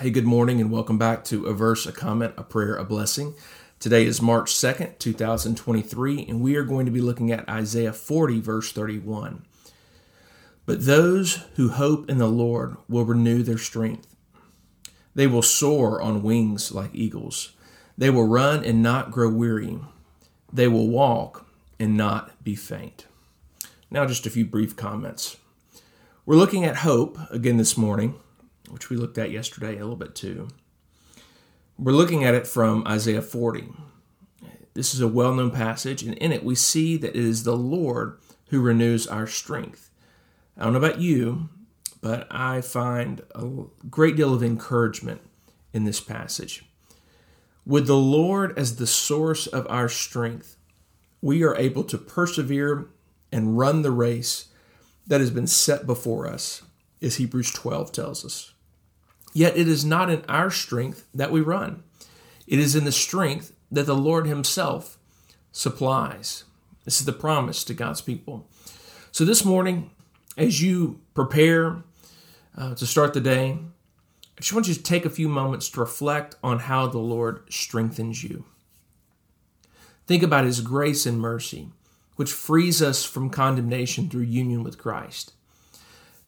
Hey, good morning, and welcome back to A Verse, a Comment, a Prayer, a Blessing. Today is March 2nd, 2023, and we are going to be looking at Isaiah 40, verse 31. But those who hope in the Lord will renew their strength. They will soar on wings like eagles. They will run and not grow weary. They will walk and not be faint. Now, just a few brief comments. We're looking at hope again this morning which we looked at yesterday a little bit too. We're looking at it from Isaiah 40. This is a well known passage, and in it we see that it is the Lord who renews our strength. I don't know about you, but I find a great deal of encouragement in this passage. With the Lord as the source of our strength, we are able to persevere and run the race that has been set before us, as Hebrews 12 tells us. Yet it is not in our strength that we run, it is in the strength that the Lord Himself supplies. This is the promise to God's people. So this morning, as you prepare uh, to start the day, I just want you to take a few moments to reflect on how the Lord strengthens you. Think about His grace and mercy, which frees us from condemnation through union with Christ.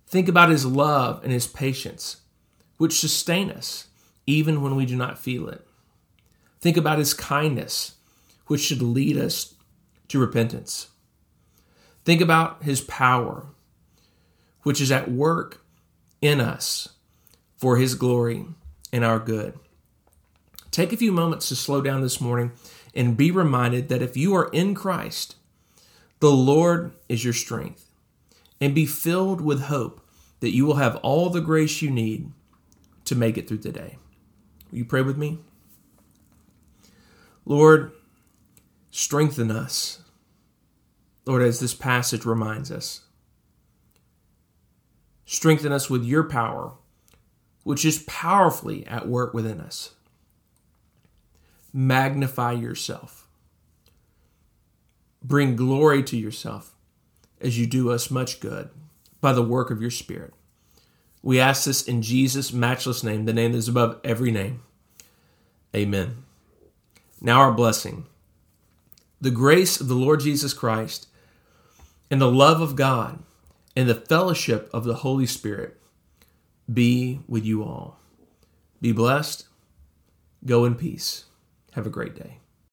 Think about His love and His patience, which sustain us even when we do not feel it. Think about his kindness, which should lead us to repentance. Think about his power, which is at work in us for his glory and our good. Take a few moments to slow down this morning and be reminded that if you are in Christ, the Lord is your strength, and be filled with hope that you will have all the grace you need to make it through today. Will you pray with me? Lord, strengthen us. Lord, as this passage reminds us, strengthen us with your power, which is powerfully at work within us. Magnify yourself. Bring glory to yourself as you do us much good by the work of your Spirit. We ask this in Jesus' matchless name, the name that is above every name. Amen. Now, our blessing. The grace of the Lord Jesus Christ and the love of God and the fellowship of the Holy Spirit be with you all. Be blessed. Go in peace. Have a great day.